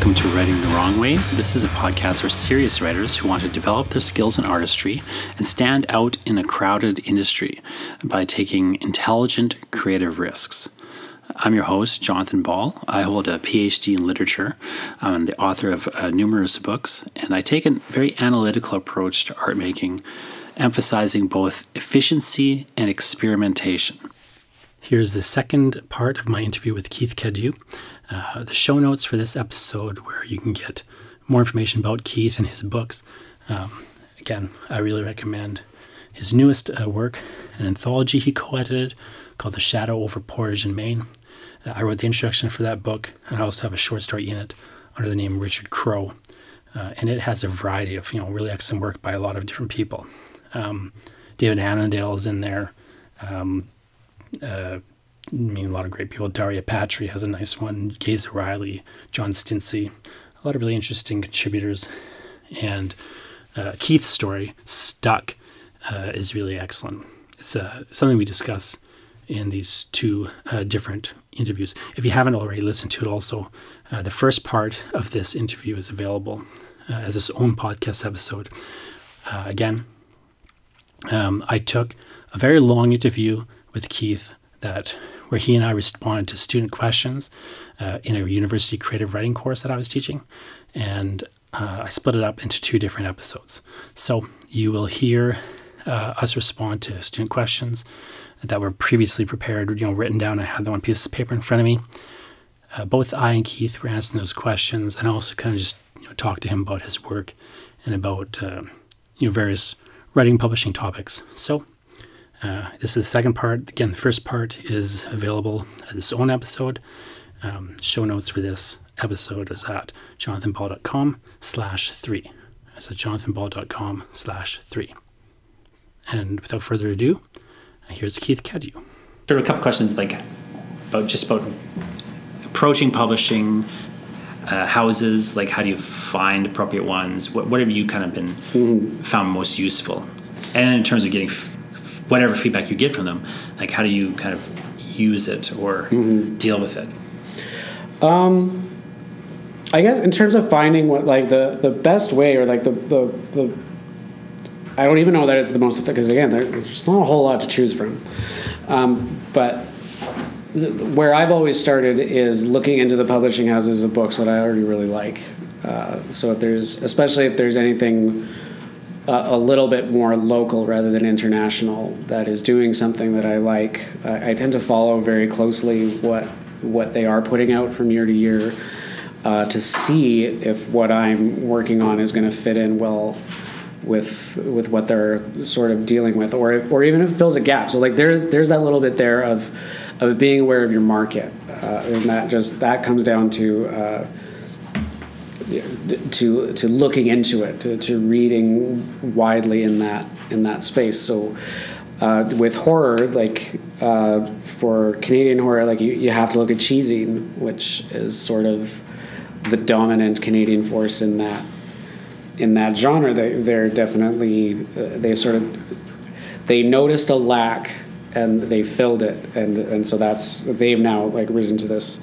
Welcome to Writing the Wrong Way. This is a podcast for serious writers who want to develop their skills in artistry and stand out in a crowded industry by taking intelligent, creative risks. I'm your host, Jonathan Ball. I hold a PhD in literature. I'm the author of uh, numerous books, and I take a very analytical approach to art making, emphasizing both efficiency and experimentation. Here's the second part of my interview with Keith Cadieux. Uh, the show notes for this episode, where you can get more information about Keith and his books. Um, again, I really recommend his newest uh, work, an anthology he co edited called The Shadow Over Portage and Main. Uh, I wrote the introduction for that book, and I also have a short story in it under the name Richard Crow. Uh, and it has a variety of you know really excellent work by a lot of different people. Um, David Annandale is in there. Um, uh, I mean, a lot of great people. Daria Patry has a nice one. Gaze Riley, John Stintsey, a lot of really interesting contributors. And uh, Keith's story, Stuck, uh, is really excellent. It's uh, something we discuss in these two uh, different interviews. If you haven't already listened to it, also, uh, the first part of this interview is available uh, as its own podcast episode. again, um, I took a very long interview with Keith that where he and I responded to student questions uh, in a university creative writing course that I was teaching, and uh, I split it up into two different episodes. So you will hear uh, us respond to student questions that were previously prepared, you know, written down. I had them on pieces of paper in front of me. Uh, both I and Keith were answering those questions, and I also kind of just you know, talked to him about his work and about uh, you know various writing publishing topics. So uh, this is the second part. Again, the first part is available as its own episode. Um, show notes for this episode is at jonathanball.com slash three. That's at jonathanball.com slash three. And without further ado, uh, here's Keith Cadieux. Sort of a couple questions like about just about approaching publishing uh, houses. Like, how do you find appropriate ones? What, what have you kind of been mm-hmm. found most useful? And in terms of getting whatever feedback you get from them, like how do you kind of use it or mm-hmm. deal with it? Um, I guess in terms of finding what like the the best way or like the the, the I don't even know that it's the most effective because again there's not a whole lot to choose from, um, but where I've always started is looking into the publishing houses of books that I already really like. Uh, so if there's, especially if there's anything a, little bit more local rather than international that is doing something that I like. I, I, tend to follow very closely what what they are putting out from year to year uh, to see if what I'm working on is going to fit in well with with what they're sort of dealing with, or if, or even if it fills a gap. So like there's there's that little bit there of of being aware of your market, uh, and that just that comes down to. Uh, to to looking into it, to, to reading widely in that in that space. So uh, with horror, like uh, for Canadian horror, like you, you have to look at ChiZine, which is sort of the dominant Canadian force in that in that genre. They they're definitely uh, they sort of they noticed a lack and they filled it, and and so that's they've now like risen to this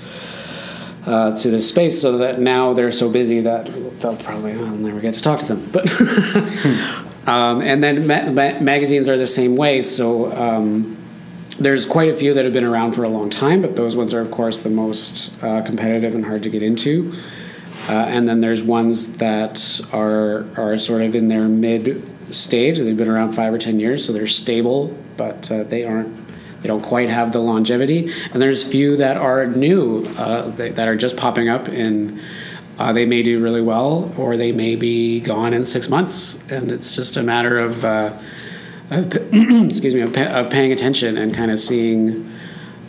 uh, to this space so that now they're so busy that they'll probably I'll never get to talk to them. But um, and then ma- ma- magazines are the same way. So um, there's quite a few that have been around for a long time, but those ones are of course the most uh, competitive and hard to get into. Uh, and then there's ones that are are sort of in their mid stage. They've been around five or ten years, so they're stable, but uh, they aren't they don't quite have the longevity. And there's few that are new uh, that are just popping up and uh, they may do really well or they may be gone in six months. And it's just a matter of, uh, of excuse me, of, of, paying attention and kind of seeing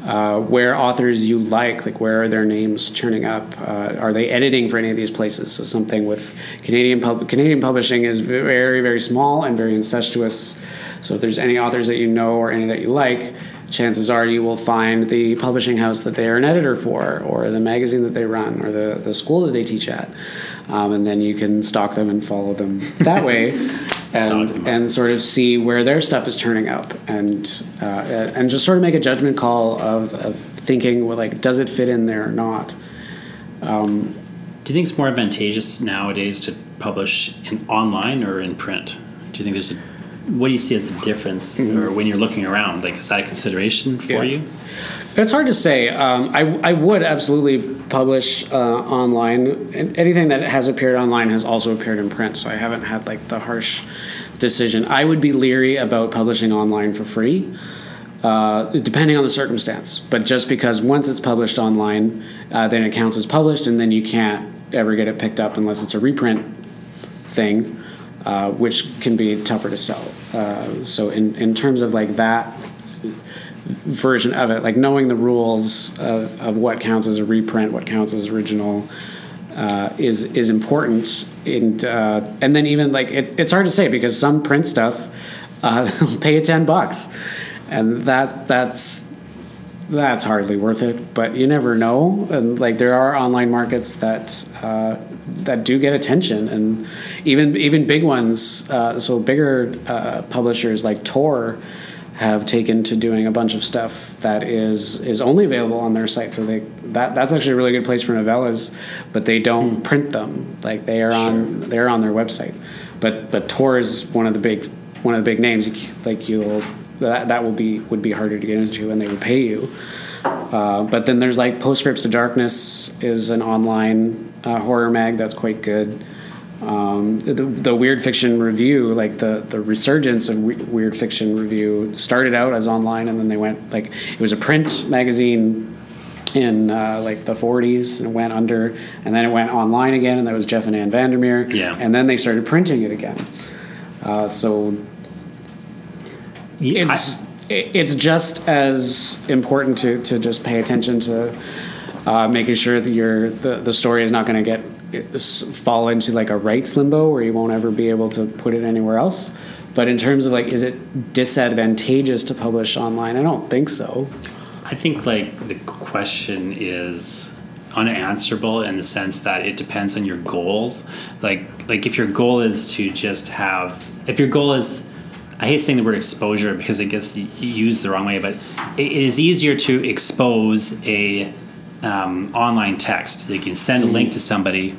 uh, where authors you like, like where are their names turning up? Uh, are they editing for any of these places? So something with Canadian pub- Canadian publishing is very very small and very incestuous. So if there's any authors that you know or any that you like, chances are you will find the publishing house that they are an editor for, or the magazine that they run, or the, the school that they teach at. Um, and then you can stalk them and follow them that way. and, and sort of see where their stuff is turning up and uh, and just sort of make a judgment call of, of thinking well, like does it fit in there or not um, Do you think it's more advantageous nowadays to publish in online or in print? Do you think there's a what do you see as the difference, mm-hmm. or when you're looking around? Like, is that a consideration for yeah. you? It's hard to say. Um, I, I would absolutely publish uh, online. Anything that has appeared online has also appeared in print, so I haven't had like the harsh decision. I would be leery about publishing online for free. Uh, depending on the circumstance. But just because once it's published online, uh, then it counts as published, and then you can't ever get it picked up unless it's a reprint thing, uh, which can be tougher to sell. Uh, so, in, in terms of like that version of it, like knowing the rules of, of what counts as a reprint, what counts as original. Uh, is is important, and uh, and then even like it, it's hard to say because some print stuff pay you ten bucks, and that that's that's hardly worth it. But you never know, and like there are online markets that uh, that do get attention, and even even big ones. Uh, so bigger uh, publishers like Tor have taken to doing a bunch of stuff that is is only available on their site. So they that that's actually a really good place for novellas, but they don't mm. print them. Like they are sure. on they're on their website. But but Tor is one of the big one of the big names. Like you'll that that will be would be harder to get into, and they would pay you. Uh, but then there's like Postscripts to Darkness is an online uh, horror mag that's quite good. Um, the, the, weird fiction review, like the the resurgence of we- weird fiction review, started out as online, and then they went like it was a print magazine in uh, like the 40s and it went under, and then it went online again, and that was Jeff and Ann Vandermeer. Yeah. And then they started printing it again. Uh, so yeah, it's I, it's just as important to, to just pay attention to uh, making sure that your the, the story is not going to get fall into like a rights limbo where you won't ever be able to put it anywhere else. But in terms of like, is it disadvantageous to publish online? I don't think so. I think like the question is unanswerable in the sense that it depends on your goals. Like like if your goal is to just have if your goal is I hate saying the word exposure because it gets used the wrong way, but it is easier to expose a um, online text. You can send a link to somebody.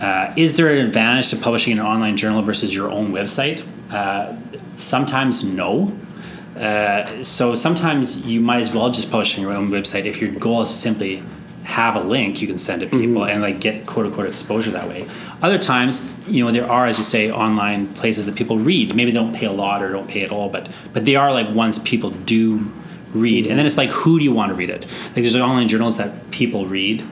Uh, is there an advantage to publishing an online journal versus your own website? Uh, sometimes no. Uh, so sometimes you might as well just publish on your own website if your goal is simply have a link you can send to people mm-hmm. and like get quote unquote exposure that way. Other times, you know, there are, as you say, online places that people read. Maybe they don't pay a lot or don't pay at all, but but they are like ones people do read. And then it's like, who do you want to read it? Like there's online journals that people read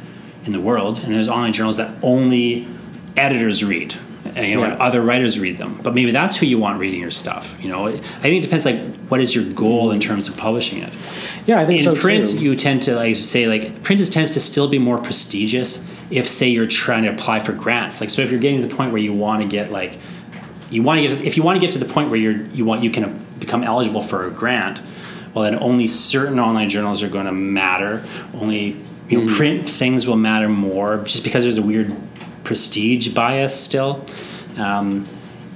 in the world, and there's online journals that only editors read. And, you know, yeah. other writers read them, but maybe that's who you want reading your stuff. You know, I think it depends. Like, what is your goal in terms of publishing it? Yeah, I think in so print, too. you tend to like say like print is, tends to still be more prestigious if say you're trying to apply for grants. Like so, if you're getting to the point where you want to get like you want to get if you want to get to the point where you're you want you can become eligible for a grant, well then only certain online journals are going to matter. Only you know mm print things will matter more just because there's a weird prestige bias still. Um,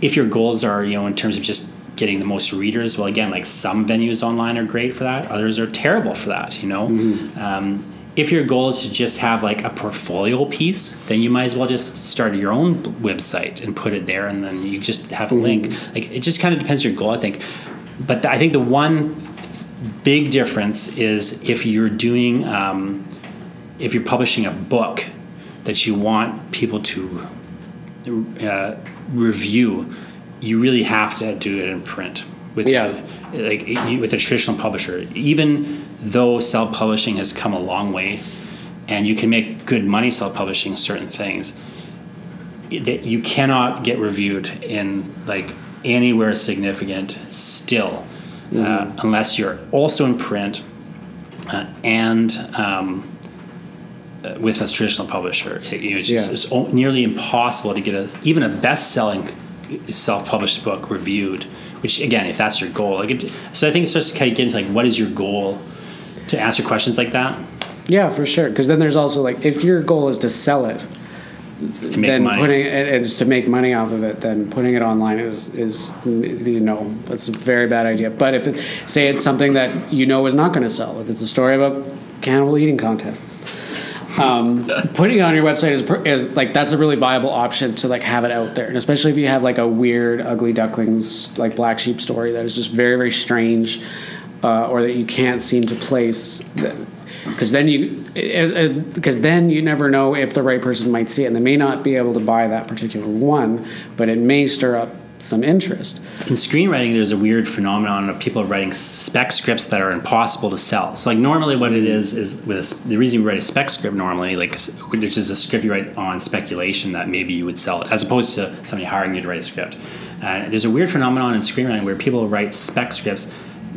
if your goals are you know in terms of just getting the most readers well again like some venues online are great for that others are terrible for that you know mm-hmm. um, if your goal is to just have like a portfolio piece then you might as well just start your own website and put it there and then you just have a mm-hmm. link like it just kind of depends your goal i think but i think the one big difference is if you're doing um, if you're publishing a book that you want people to uh, review you really have to do it in print with yeah. like with a traditional publisher. Even though self publishing has come a long way, and you can make good money self publishing certain things, that you cannot get reviewed in like anywhere significant still, uh, mm-hmm. uh, unless you're also in print uh, and. Um, Uh, with a traditional publisher, it, it's, yeah. it's nearly impossible to get a even a best-selling uh, self-published book reviewed which again if that's your goal like it, so i think it's just kind of getting to like what is your goal to answer questions like that yeah for sure because then there's also like if your goal is to sell it then money. putting it is to make money off of it then putting it online is is you know that's a very bad idea but if it, say it's something that you know is not going to sell if it's a story about cannibal eating contests um, putting it on your website is, is like that's a really viable option to like have it out there, and especially if you have like a weird, ugly ducklings like black sheep story that is just very, very strange, uh, or that you can't seem to place. Because then you, because then you never know if the right person might see it, and they may not be able to buy that particular one, but it may stir up some interest. In screenwriting, there's a weird phenomenon of people writing spec scripts that are impossible to sell. So, like normally, what it is is with a, the reason you write a spec script normally, like which is a script you write on speculation that maybe you would sell it, as opposed to somebody hiring you to write a script. Uh, there's a weird phenomenon in screenwriting where people write spec scripts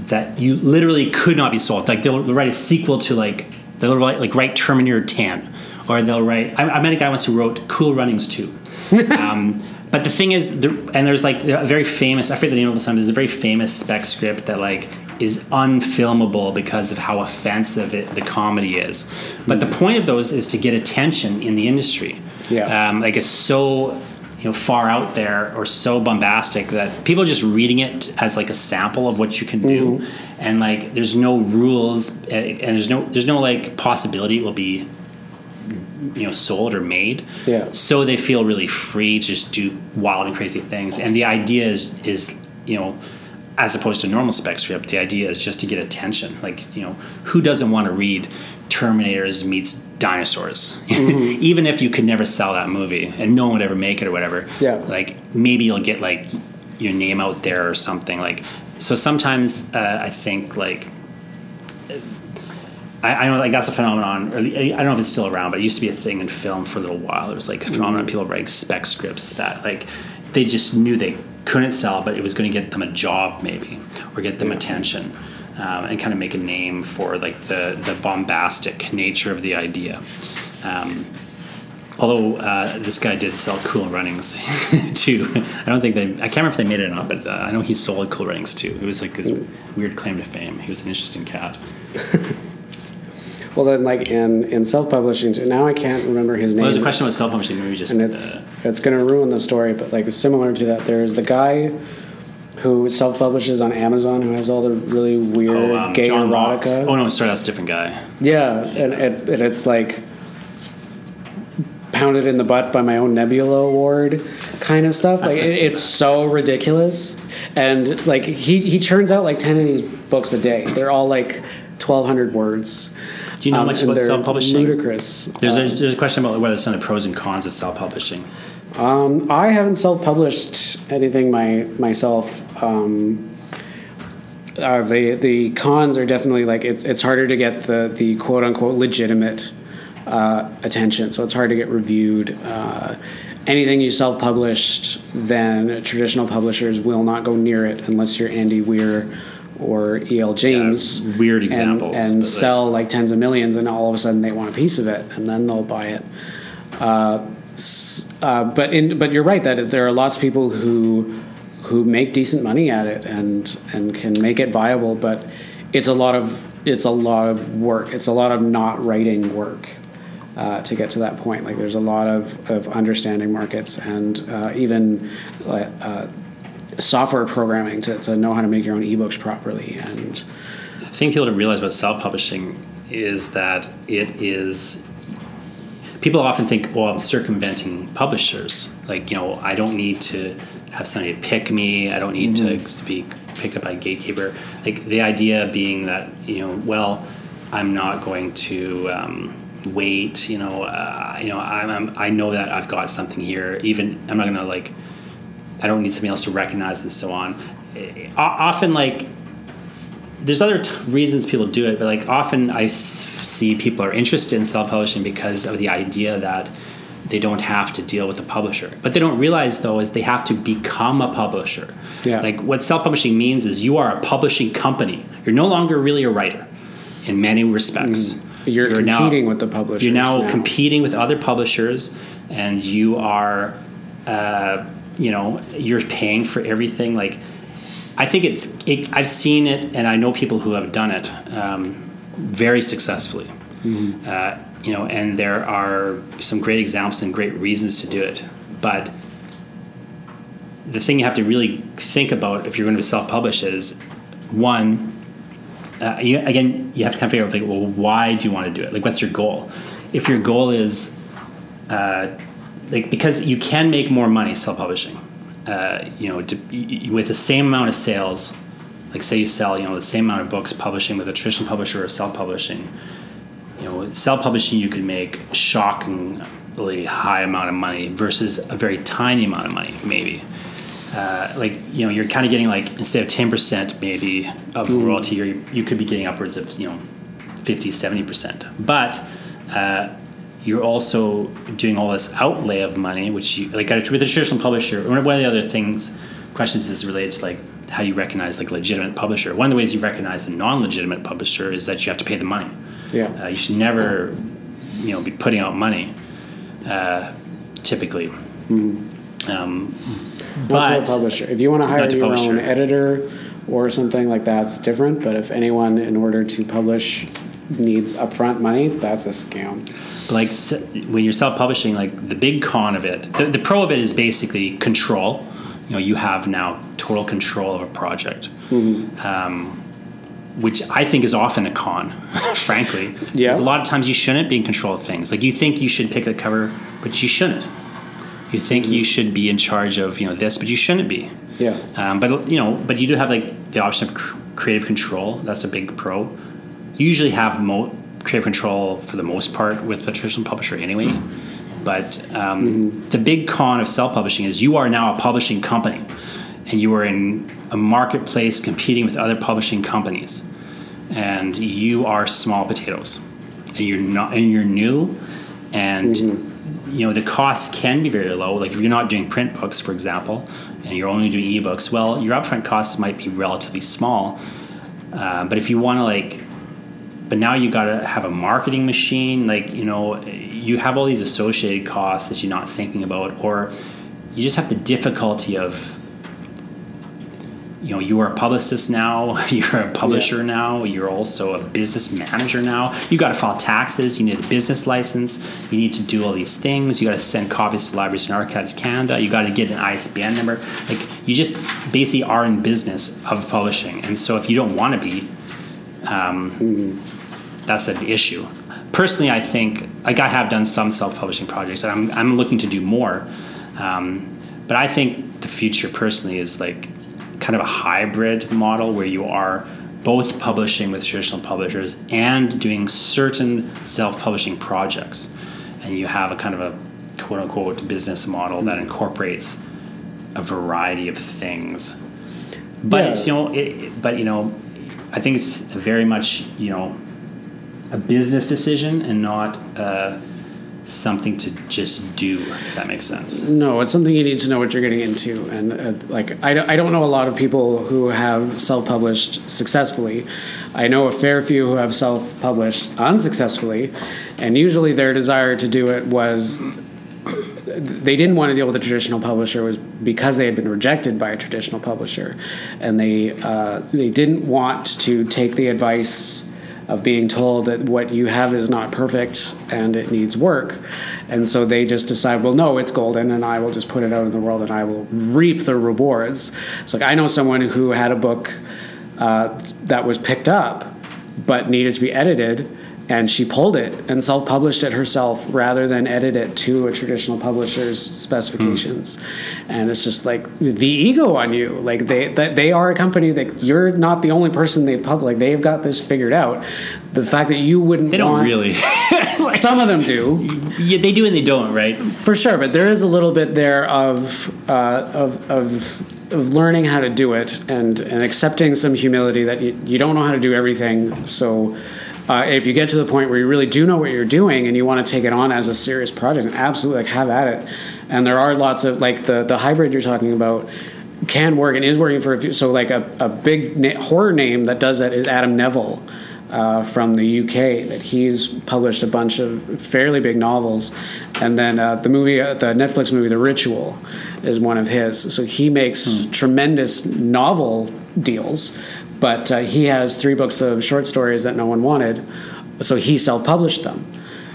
that you literally could not be sold. Like they'll, they'll write a sequel to like they'll write like write Terminator 10, or they'll write. I, I met a guy once who wrote Cool Runnings 2. um, but the thing is, there, and there's like a very famous. I forget the name of the song. There's a very famous spec script that like is unfilmable because of how offensive it, the comedy is. But the point of those is to get attention in the industry. Yeah. Um, like it's so you know far out there or so bombastic that people are just reading it as like a sample of what you can do, Mm-hmm. and like there's no rules uh, and there's no there's no like possibility it will be you know sold or made Yeah. so they feel really free to just do wild and crazy things and the idea is is you know as opposed to normal spec script the idea is just to get attention like you know who doesn't want to read terminators meets dinosaurs Mm-hmm. even if you could never sell that movie and no one would ever make it or whatever Yeah. like maybe you'll get like your name out there or something like so sometimes uh, i think like I, I know like that's a phenomenon. Or I don't know if it's still around, but it used to be a thing in film for a little while. It was like a phenomenon. People writing spec scripts that like they just knew they couldn't sell, but it was going to get them a job maybe or get them attention um, and kind of make a name for like the the bombastic nature of the idea. Um, although uh, this guy did sell Cool Runnings too. I don't think they. I can't remember if they made it or not, but uh, I know he sold Cool Runnings too. It was like this weird claim to fame. He was an interesting cat. Well, then, like in in self publishing, now I can't remember his name. Well, there's a question about self-publishing. Maybe just and it's uh, it's going to ruin the story. But like similar to that, there's the guy who self publishes on Amazon who has all the really weird oh, um, gay John erotica. Oh no, sorry, that's a different guy. Yeah, and, and, and it's like pounded in the butt by my own Nebula award kind of stuff. Like it, it's so ridiculous, and like he he churns out like ten of these books a day. They're all like twelve hundred words. Do you know Um, much about self-publishing? Ludicrous. There's Uh, a there's a question about whether some of the pros and cons of self-publishing. Um, I haven't self-published anything my myself. Um, uh, the the cons are definitely like it's it's harder to get the the quote unquote legitimate uh, attention. So it's hard to get reviewed. Uh, anything you self-published, then traditional publishers will not go near it unless you're Andy Weir or E.L. James. weird and- examples, and, like- sell like tens of millions, and all of a sudden they want a piece of it, and then they'll buy it. Uh, but in but you're right that there are lots of people who who make decent money at it and and can make it viable but it's a lot of it's a lot of work it's a lot of not writing work uh, to get to that point like there's a lot of, of understanding markets and uh, even uh, software programming to, to know how to make your own ebooks properly and I think people don't realize about self-publishing is that it is. People often think, "Well, I'm circumventing publishers. Like, you know, I don't need to have somebody pick me. I don't need to be picked up by a gatekeeper." Like the idea being that, you know, well, I'm not going to um, wait. You know, uh, you know, I'm, I'm, I know that I've got something here. Even I'm not going to like. I don't need somebody else to recognize and so on. Often, like there's other t- reasons people do it, but like often I s- see people are interested in self-publishing because of the idea that they don't have to deal with a publisher. But they don't realize though is they have to become a publisher. Yeah. Like what self-publishing means is you are a publishing company. You're no longer really a writer in many respects. you're, now- competing with the publishers you're now, competing with other publishers, and you are, uh, you know, you're paying for everything. Like, I think it's. It, I've seen it, and I know people who have done it um, very successfully. Uh, you know, and there are some great examples and great reasons to do it, but the thing you have to really think about if you're going to self-publish is one uh, you, again, you have to kind of figure out like, well, why do you want to do it? Like, what's your goal? if your goal is uh, like because you can make more money self-publishing. Uh, you know to, with the same amount of sales like say you sell you know the same amount of books publishing with a traditional publisher or self-publishing you know self-publishing you could make shockingly high amount of money versus a very tiny amount of money maybe. Uh, like you know you're kind of getting like instead of 10% maybe of mm. royalty you you could be getting upwards of you know 50 70% but uh, you're also doing all this outlay of money which you like with a traditional publisher one of the other things questions is related to like how you recognize like legitimate publisher one of the ways you recognize a non-legitimate publisher is that you have to pay the money yeah uh, you should never you know be putting out money uh, typically mm. um, a publisher. If you want to hire to your publisher. own editor or something like that, it's different. But if anyone, in order to publish, needs upfront money, that's a scam. Like when you're self-publishing, like the big con of it, the, the pro of it is basically control. You know, you have now total control of a project. Mm-hmm. Um, which I think is often a con, frankly. Yeah. A lot of times you shouldn't be in control of things. Like you think you should pick the cover, but you shouldn't. You think mm-hmm. you should be in charge of you know this, but you shouldn't be. Yeah. Um, but you know, but you do have like the option of cr- creative control. That's a big pro. You usually have mo- creative control for the most part with a traditional publisher anyway. Mm-hmm. But um, mm-hmm. the big con of self-publishing is you are now a publishing company, and you are in a marketplace competing with other publishing companies, and you are small potatoes, and you're not, and you're new, and mm-hmm you know the costs can be very low. Like if you're not doing print books, for example, and you're only doing ebooks, well, your upfront costs might be relatively small. Uh, but if you want to like, but now you got to have a marketing machine. Like you know, you have all these associated costs that you're not thinking about, or you just have the difficulty of you know you are a publicist now you're a publisher yeah. now you're also a business manager now you got to file taxes you need a business license you need to do all these things you got to send copies to libraries and archives canada you got to get an isbn number like you just basically are in business of publishing and so if you don't want to be um, mm-hmm. That's an issue. Personally i think like i have done some self-publishing projects and i'm, I'm looking to do more. Um, but i think the future personally is like kind of a hybrid model where you are both publishing with traditional publishers and doing certain self-publishing projects. And you have a kind of a quote unquote business model that incorporates a variety of things. But yeah. you know it, but you know i think it's very much you know a business decision and not uh, something to just do if that makes sense. No it's something you need to know what you're getting into and uh, like I don't, I don't know a lot of people who have self-published successfully. I know a fair few who have self-published unsuccessfully and usually their desire to do it was they didn't want to deal with a traditional publisher was because they had been rejected by a traditional publisher and they uh, they didn't want to take the advice of being told that what you have is not perfect and it needs work. And so they just decide, well, no, it's golden, and I will just put it out in the world and I will reap the rewards. So, like, I know someone who had a book uh, that was picked up but needed to be edited and she pulled it and self-published it herself rather than edit it to a traditional publisher's specifications. Mm. and it's just like the ego on you. Like they they are a company that you're not the only person they've published they've got this figured out. The fact that you wouldn't they don't really. Like, some of them do. Yeah they do and they don't right? For sure but there is a little bit there of uh, of of of learning how to do it and and accepting some humility that you, you don't know how to do everything. So uh, if you get to the point where you really do know what you're doing and you want to take it on as a serious project, absolutely like have at it. And there are lots of like the the hybrid you're talking about can work and is working for a few. So like a, a big na- horror name that does that is Adam Nevill. Uh, from the UK, that he's published a bunch of fairly big novels, and then uh, the movie, uh, the Netflix movie, The Ritual, is one of his. So he makes hmm. tremendous novel deals, but uh, he has three books of short stories that no one wanted, so he self-published them,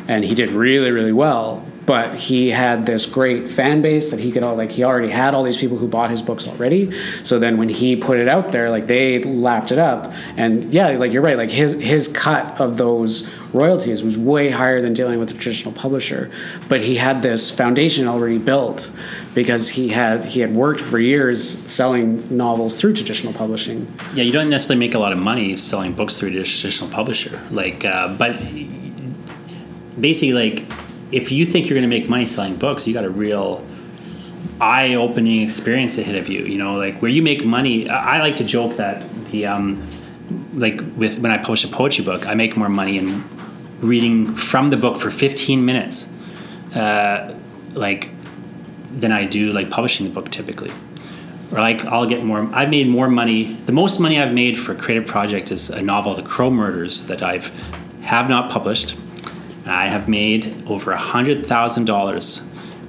and he did really, really well. but he had this great fan base that he could all like he already had all these people who bought his books already so then when he put it out there like they lapped it up and yeah like you're right like his his cut of those royalties was way higher than dealing with a traditional publisher but he had this foundation already built because he had he had worked for years selling novels through traditional publishing Yeah, you don't necessarily make a lot of money selling books through a traditional publisher. Like, uh, but basically, like, if you think you're going to make money selling books, you got a real eye-opening experience ahead of you. You know, like where you make money. I like to joke that the um, like with when I publish a poetry book, I make more money in reading from the book for 15 minutes, uh, like than I do like publishing the book typically or like I'll get more. I've made more money. The most money I've made for a creative project is a novel, The Crow Murders, that I've have not published. And I have made over a hundred thousand dollars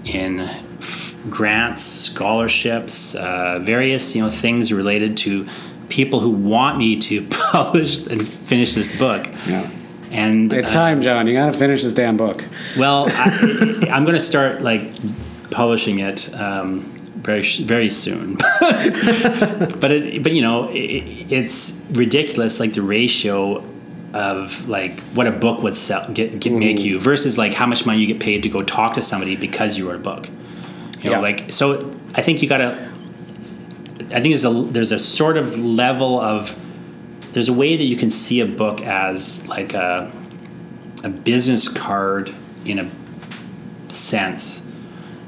in f- grants, scholarships, uh, various you know things related to people who want me to publish and finish this book. yeah And it's uh, time john you gotta finish this damn book well, I, I'm going to start like publishing it um, very very soon. but it, but you know, it, it's ridiculous like the ratio of like what a book would sell get, get make you versus like how much money you get paid to go talk to somebody because you wrote a book. You know, Yeah. like so. I think you got to. I think there's a there's a sort of level of there's a way that you can see a book as like a a business card in a sense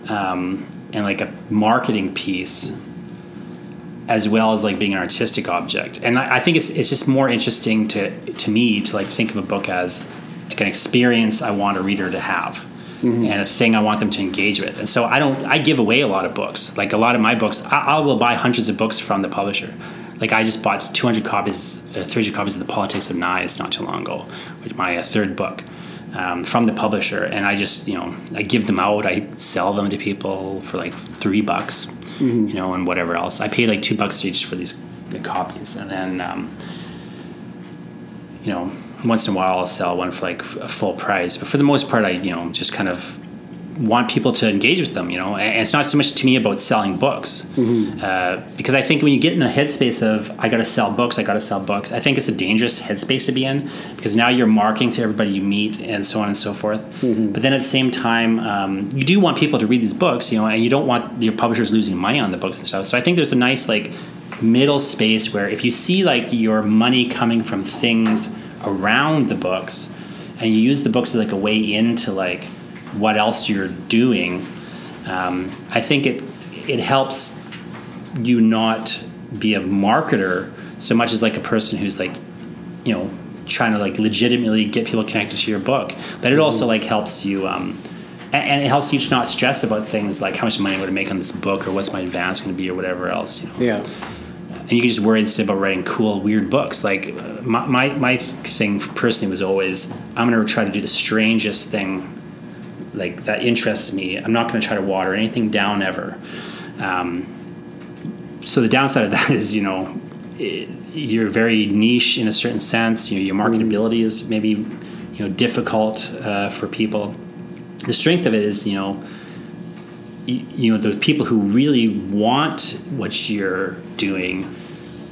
um, and like a marketing piece as well as like being an artistic object. And I, I think it's it's just more interesting to to me to like think of a book as like an experience I want a reader to have and a thing I want them to engage with. And so I don't I give away a lot of books. Like a lot of my books I, I will buy hundreds of books from the publisher like I just bought 200 copies uh, 300 copies of the Politics of Knives not too long ago which my uh, third book um, from the publisher, and I just you know I give them out. I sell them to people for like three bucks, you know, and whatever else. I pay like two bucks each for these copies, and then um, you know once in a while I'll sell one for like a full price. But for the most part, I you know just kind of want people to engage with them. You know, and it's not so much to me about selling books uh, because I think when you get in a headspace of I got to sell books, I got to sell books. I think it's a dangerous headspace to be in because now you're marketing to everybody you meet and so on and so forth. But then at the same time, um, you do want people to read these books, you know, and you don't want your publishers losing money on the books and stuff. So I think there's a nice like middle space where if you see like your money coming from things around the books and you use the books as like a way into like what else you're doing um, i think it it helps you not be a marketer so much as like a person who's like you know trying to like legitimately get people connected to your book. But it also like helps you um, and, it helps you to not stress about things like how much money would I make on this book or what's my advance going to be or whatever else you know. Yeah. And you can just worry instead about writing cool, weird books. Like uh, my my, my thing personally was always I'm going to try to do the strangest thing, like that interests me. I'm not going to try to water anything down ever. Um, so the downside of that is, you know, it, you're very niche in a certain sense. You know, your marketability is maybe you know difficult uh, for people. The strength of it is, you know, you know those people who really want what you're doing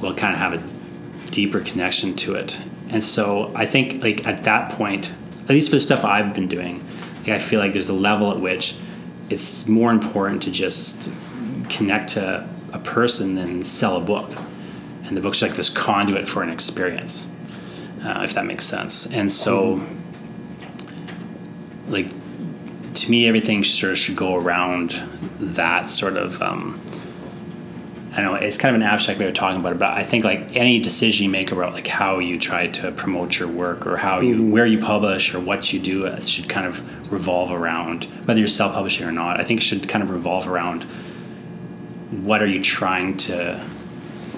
will kind of have a deeper connection to it and so i think like at that point at least for the stuff i've been doing i feel like there's a level at which it's more important to just connect to a person than sell a book and the book's like this conduit for an experience uh, if that makes sense and so like to me, everything sort of should go around that sort of. Um, I know it's kind of an abstract way of talking about it, but I think like any decision you make about like how you try to promote your work or how you mm-hmm. where you publish or what you do it should kind of revolve around whether you're self-publishing or not. I think it should kind of revolve around what are you trying to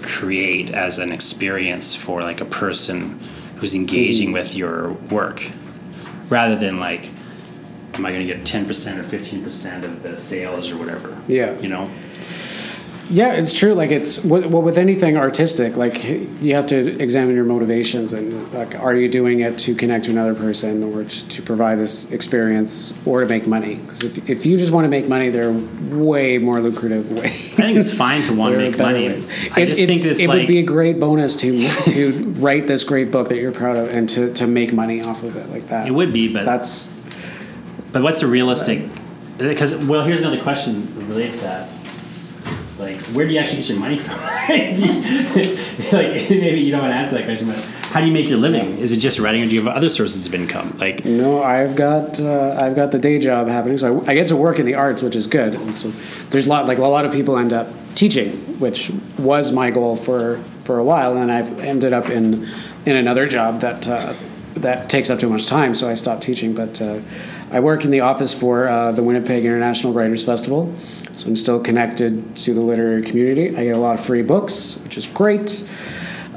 create as an experience for like a person who's engaging mm-hmm. with your work rather than like am I going to get 10% or 15% of the sales or whatever? Yeah. You know? Yeah, it's true. Like it's well with anything artistic, like you have to examine your motivations and like, are you doing it to connect to another person or to, to provide this experience or to make money? Because if, if you just want to make money, they're way more lucrative way. I think it's fine to want to make money. Ways. I it, just think it like, would be a great bonus to to write this great book that you're proud of and to, to make money off of it like that. It would be, but that's. But what's a realistic? Because well, here's another question related to that like where do you actually get your money from? like maybe you don't want to answer that question, but how do you make your living? Is it just writing, or do you have other sources of income? Like no, I've got uh, I've got the day job happening, so I, I, get to work in the arts, which is good. And so there's a lot like a lot of people end up teaching, which was my goal for for a while, and I've ended up in in another job that uh, that takes up too much time, so I stopped teaching. But uh, I work in the office for uh, the Winnipeg International Writers Festival so I'm still connected to the literary community. I get a lot of free books, which is great.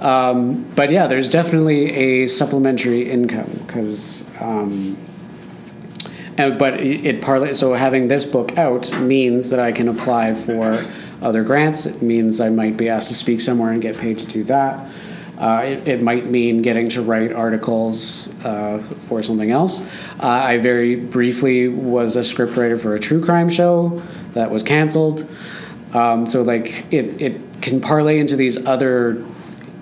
Um, but yeah, there's definitely a supplementary income because. Um, and, but it, it partly so having this book out means that I can apply for other grants. It means I might be asked to speak somewhere and get paid to do that. Uh, it, it, might mean getting to write articles uh, for something else. Uh, I very briefly was a scriptwriter for a true crime show that was canceled. Um, so like it it can parlay into these other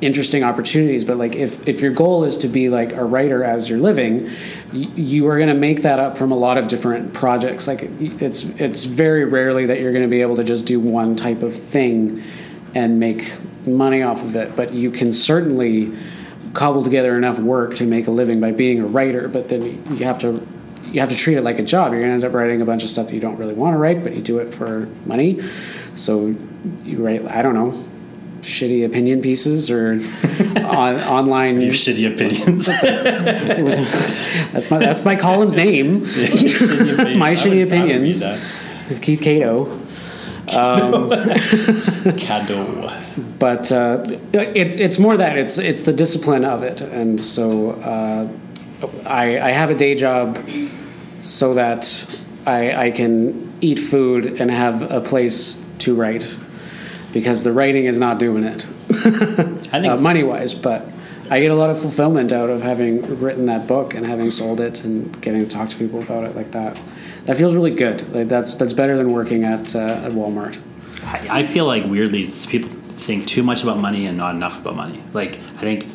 interesting opportunities but like if, if your goal is to be like a writer as you're living you, you are going to make that up from a lot of different projects like it's it's very rarely that you're going to be able to just do one type of thing and make money off of it but you can certainly cobble together enough work to make a living by being a writer but then you have to you have to treat it like a job. You're going to end up writing a bunch of stuff that you don't really want to write, but you do it for money. So you write, I don't know, shitty opinion pieces or on, online. Your shitty opinions. that's my that's my column's name. my shitty opinions with Keith Cato. Um, Cado. But uh, it's it's more that it's it's the discipline of it, and so uh, I I have a day job so that I, I can eat food and have a place to write. Because the writing is not doing it. Uh, money wise but I get a lot of fulfillment out of having written that book and having sold it and getting to talk to people about it like that. That feels really good. Like that's that's better than working at, uh, at Walmart. I, I feel like weirdly people think too much about money and not enough about money. Like I think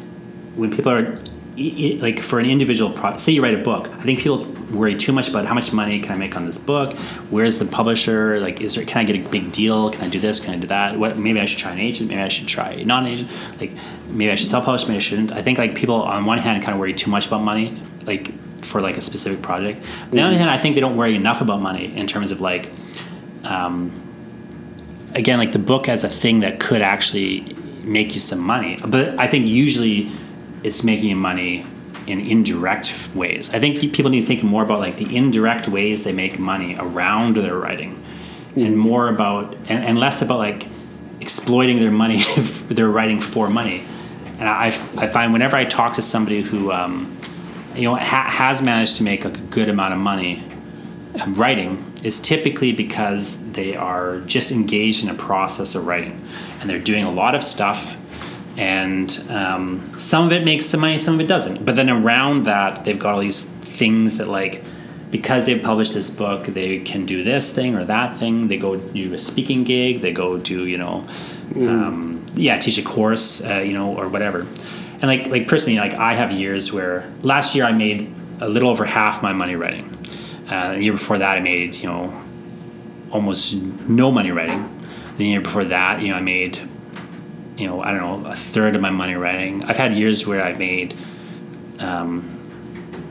when people are like for an individual product, say you write a book, I think people worry too much about how much money can I make on this book? Where's the publisher? Like, is there? Can I get a big deal? Can I do this? Can I do that? What? Maybe I should try an agent. Maybe I should try a non-agent. Like, maybe I should self-publish. Maybe I shouldn't. I think like people on one hand kind of worry too much about money, like for like a specific project. On the other hand, I think they don't worry enough about money in terms of like, um, again, like the book as a thing that could actually make you some money. But I think usually it's making money in indirect ways. I think people need to think more about like the indirect ways they make money around their writing, mm. and more about and, and, less about like exploiting their money if they're writing for money. And I, I find whenever I talk to somebody who um, you know ha- has managed to make like a good amount of money writing is typically because they are just engaged in a process of writing and they're doing a lot of stuff and um, some of it makes some money, some of it doesn't. But then around that, they've got all these things that like because they've published this book, they can do this thing or that thing. They go do a speaking gig. They go do you know, mm. um, yeah, teach a course, uh, you know, or whatever. And like like personally, like I have years where last year I made a little over half my money writing. Uh, the year before that, I made you know almost no money writing. The year before that, you know, I made you know, I don't know, a third of my money writing. I've had years where I made um,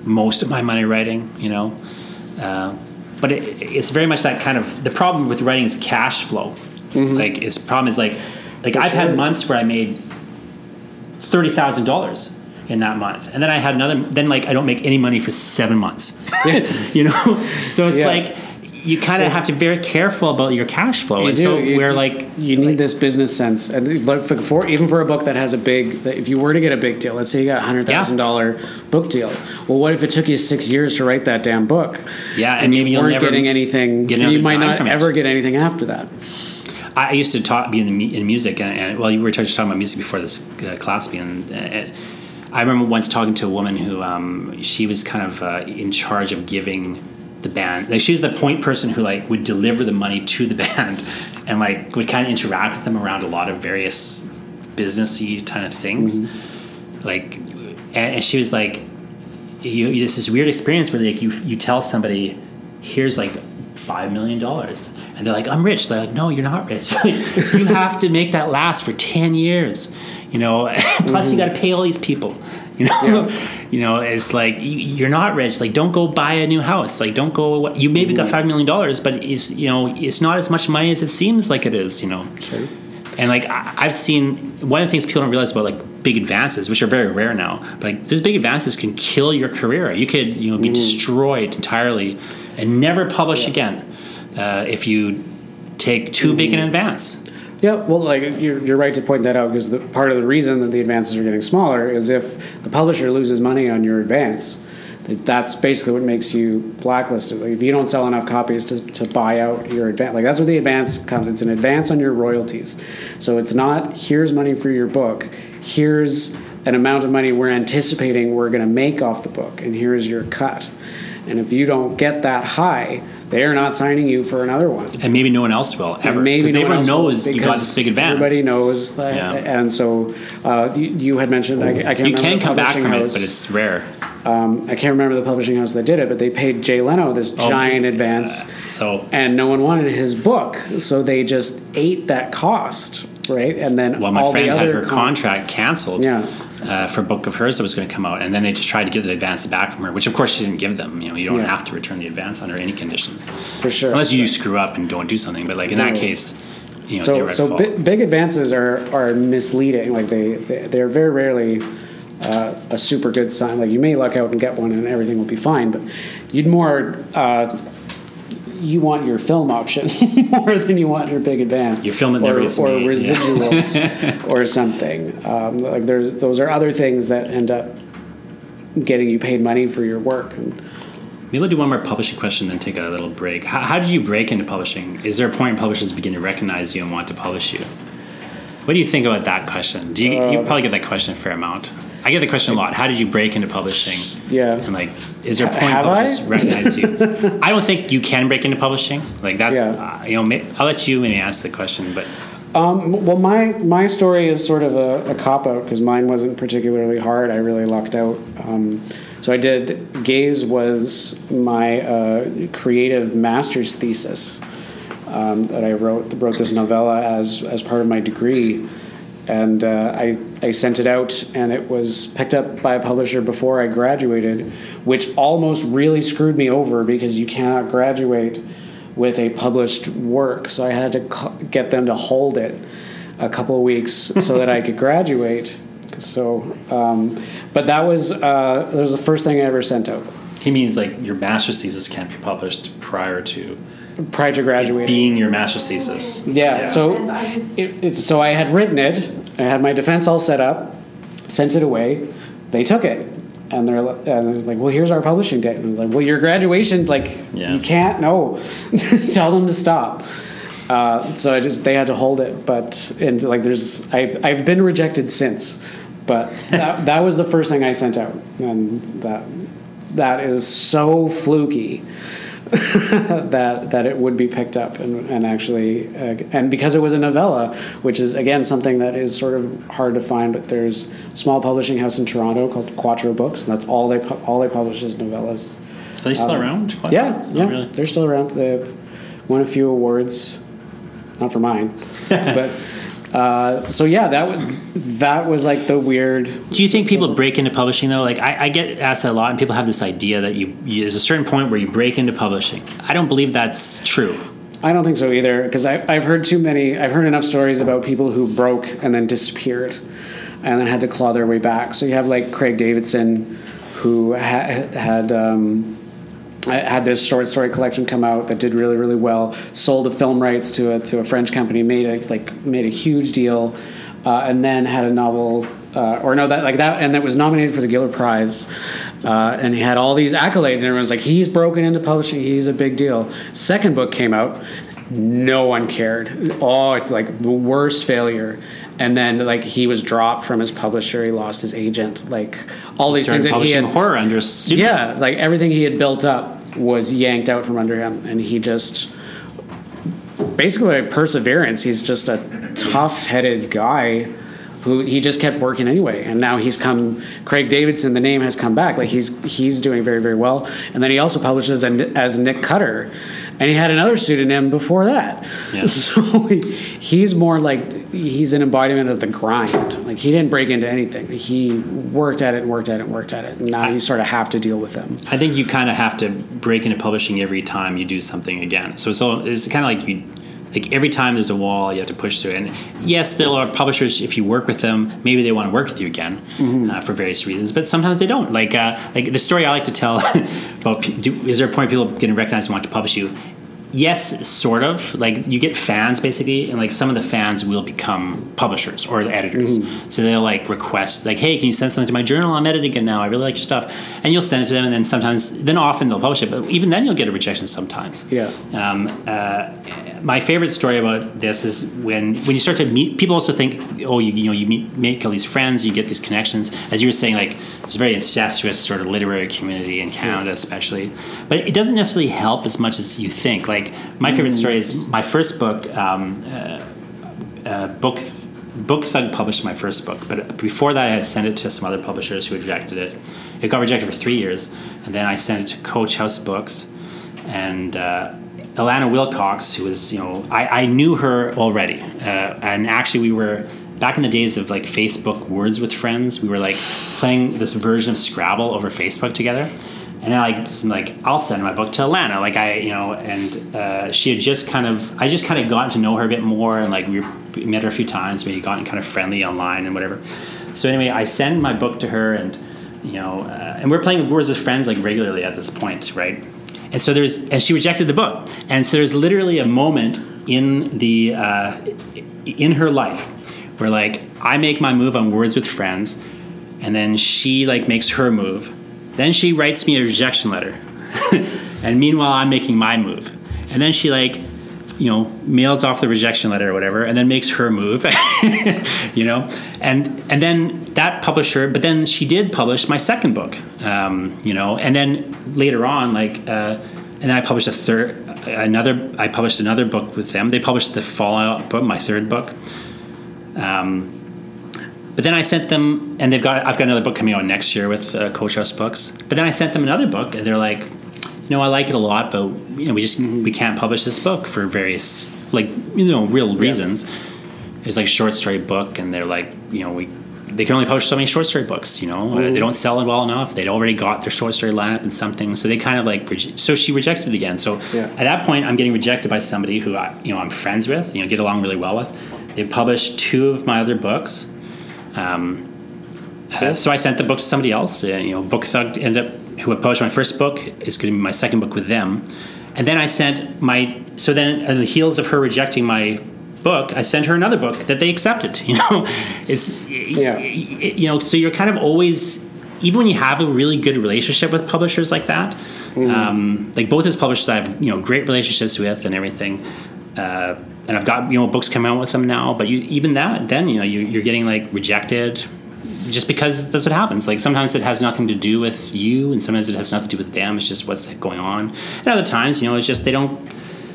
most of my money writing, you know. Uh, but it, it's very much that kind of the problem with writing is cash flow. Mm-hmm. Like, its problem is like, like For I've sure. had months where I made thirty thousand dollars in that month, and then I had another. Then like I don't make any money for seven months. you know, so it's yeah. like you kind of have to be very careful about your cash flow. You and do. so you, we're like, you need like, this business sense, and for, for, even for a book that has a big, if you were to get a big deal, let's say you got a hundred thousand yeah. dollar book deal. Well, what if it took you six years to write that damn book? Yeah, and, and you weren't getting anything. Get you might not ever get anything after that. I used to talk be in, the, in music, and, and well, you were talking about music before this uh, class began. Uh, I remember once talking to a woman who um, she was kind of uh, in charge of giving the band. Like she was the point person who like would deliver the money to the band, and like would kind of interact with them around a lot of various businessy kind of things. Mm-hmm. Like, and, and she was like, you, you- this is weird experience where like you you tell somebody, here's like five million dollars, and they're like, I'm rich. They're like, no, you're not rich. you have to make that last for ten years. You know, plus you mm-hmm. got to pay all these people. You know, you know, it's like you, you're not rich. Like, don't go buy a new house. Like, don't go. You maybe got mm-hmm. five million dollars, but it's you know, it's not as much money as it seems like it is. You know, and like I, I've seen one of the things people don't realize about like big advances, which are very rare now. But like these big advances can kill your career. You could you know be mm-hmm. destroyed entirely and never publish again uh, if you take too big an mm-hmm. advance. Yeah, well, like you're, you're right to point that out because the, part of the reason that the advances are getting smaller is if the publisher loses money on your advance, that- that's basically what makes you blacklisted. Like if you don't sell enough copies to, to buy out your advance, like that's what the advance comes. It's an advance on your royalties. So it's not here's money for your book. Here's an amount of money we're anticipating we're going to make off the book, and here's your cut. And if you don't get that high, they are not signing you for another one. And maybe no one else will ever. And maybe because no everyone knows you got this big advance. Everybody knows, that, Yeah. and so uh, you, you had mentioned. I, I can't you remember can the come back publishing from house. it, but it's rare. um, I can't remember the publishing house that did it, but they paid Jay Leno this Oh, giant advance, Uh, so and no one wanted his book, so they just ate that cost, right? And then well, my all friend the had her con- contract canceled. Yeah. Uh, for a book of hers that was going to come out, and then they just tried to get the advance back from her, which of course she didn't give them. You know, you don't Yeah. have to return the advance under any conditions, for sure. unless you screw up and don't do something. But like in that case, you know, so so fault. big advances are are misleading. Like they, they they're very rarely uh, a super good sign. Like you may luck out and get one, and everything will be fine. But you'd more uh, you want your film option more than you want your big advance. Your film that or, never gets or made, yeah. residuals or something. Um, like there's those are other things that end up getting you paid money for your work. And, Maybe I'll do one more publishing question, then take a little break. How, how did you break into publishing? Is there a point publishers begin to recognize you and want to publish you? What do you think about that question? Do you, you Uh, probably get that question a fair amount. I get the question a lot. How did you break into publishing? Yeah. And like, is there a point Have I? publishers recognize you? I don't think you can break into publishing. Like that's, Yeah. uh, you know, may, I'll let you maybe ask the question, but Um, well, my my story is sort of a, a cop out because mine wasn't particularly hard. I really lucked out. Um, so I did. Gaze was my uh, creative master's thesis um, that I wrote wrote this novella as as part of my degree, and uh, I I sent it out and it was picked up by a publisher before I graduated, which almost really screwed me over because you cannot graduate with a published work. So I had to co- get them to hold it a couple of weeks so that I could graduate. So, um, but that was uh, that was the first thing I ever sent out he means like your master's thesis can't be published prior to prior to graduating. being your master's thesis. Yeah. So I it, it, so I had written it. I had my defense all set up. Sent it away. They took it, and they're, and they're like, "Well, here's our publishing date." And I was like, "Well, your graduation, like, Yeah. you can't. No, tell them to stop." Uh, so I just they had to hold it, but and like there's I've I've been rejected since, but that that was the first thing I sent out, and that that is so fluky that that it would be picked up and, and actually uh, and because it was a novella which is again something that is sort of hard to find but there's a small publishing house in Toronto called Quattro Books and that's all they pu- all they publish is novellas. Are they still Um, around? yeah Not yeah. Really. they're still around. They've won a few awards. Not for mine. But uh, so yeah that was that was like the weird Do you think people break into publishing though? Like I, I get asked that a lot, and people have this idea that you, you there's a certain point where you break into publishing. I don't believe that's true. I don't think so either because I've heard too many. I've heard enough stories about people who broke and then disappeared, and then had to claw their way back. So you have like Craig Davidson, who ha- had um, had this short story collection come out that did really really well. Sold the film rights to a to a French company, made a like made a huge deal, uh, and then had a novel. Uh, or no, that like that, and that was nominated for the Giller Prize, uh, and he had all these accolades, and everyone's like, he's broken into publishing, he's a big deal. Second book came out, no one cared. Oh, like the worst failure. And then like he was dropped from his publisher. He lost his agent. Like all these things that he had. horror under. Yeah, like everything he had built up was yanked out from under him, and he just basically like perseverance. He's just a tough-headed guy who he just kept working anyway, and now he's come. Craig Davidson, the name has come back. Like he's he's doing very very well, and then he also publishes as, as Nick Cutter, and he had another pseudonym before that. Yeah. So he, he's more like he's an embodiment of the grind. Like he didn't break into anything. He worked at it and worked at it and worked at it, and now you sort of have to deal with them. I think you kind of have to break into publishing every time you do something again. So so it's kind of like you like every time there's a wall you have to push through. And yes, there are publishers if you work with them, maybe they want to work with you again uh, for various reasons, but sometimes they don't. Like uh, like the story I like to tell about do, is there a point people getting recognized and want to publish you? Yes, sort of. Like you get fans basically, and like some of the fans will become publishers or editors. So they'll like request, like, "Hey, can you send something to my journal? I'm editing it now. I really like your stuff." And you'll send it to them, and then sometimes, then often they'll publish it. But even then, you'll get a rejection sometimes. Yeah. Um, uh, my favorite story about this is when when you start to meet people. Also think, oh, you, you know, you meet make all these friends, you get these connections. As you were saying, like there's a very incestuous sort of literary community in Canada, especially. But it doesn't necessarily help as much as you think. Like my favorite story is my first book. Um, uh, uh, book BookThug published my first book, but before that, I had sent it to some other publishers who rejected it. It got rejected for three years, and then I sent it to Coach House Books, and uh, Alana Wilcox, who was you know I, I knew her already, uh, and actually we were back in the days of like Facebook Words with Friends. We were like playing this version of Scrabble over Facebook together. And then like, I'm like I'll send my book to Alana, like I, you know, and uh, she had just kind of, I just kind of gotten to know her a bit more, and like we, we met her a few times, we had gotten kind of friendly online and whatever. So anyway, I send my book to her, and you know, uh, and we're playing Words with Friends like regularly at this point, right? And so there's, and she rejected the book, and so there's literally a moment in the, uh, in her life where like I make my move on Words with Friends, and then she like makes her move. Then she writes me a rejection letter, and meanwhile I'm making my move. And then she like, you know, mails off the rejection letter or whatever, and then makes her move. you know, and and then that publisher, but then she did publish my second book. Um, you know, and then later on, like, uh, and then I published a third, another. I published another book with them. They published the Fallout book, my third book. Um, but then I sent them, and they've got. I've got another book coming out next year with uh, Coach House Books. But then I sent them another book, and they're like, "You know, I like it a lot, but you know, we just we can't publish this book for various like you know real reasons." It's like a short story book, and they're like, you know, we they can only publish so many short story books. You know, Uh, they don't sell it well enough. They'd already got their short story lineup and something, so they kind of like. reje- So she rejected it again. So Yeah. at that point, I'm getting rejected by somebody who I, you know I'm friends with, you know, get along really well with. They published two of my other books. Um, uh, so I sent the book to somebody else. Uh, you know, BookThug ended up who had published my first book is going to be my second book with them, and then I sent my. So then, on the heels of her rejecting my book, I sent her another book that they accepted. You know, it's Yeah. You know, so you're kind of always, even when you have a really good relationship with publishers like that, um, like both his publishers, I have you know great relationships with and everything. Uh, and I've got you know books coming out with them now, but you even that then you know you, you're getting like rejected just because that's what happens. Like sometimes it has nothing to do with you, and sometimes it has nothing to do with them. It's just what's going on. And other times, you know, it's just they don't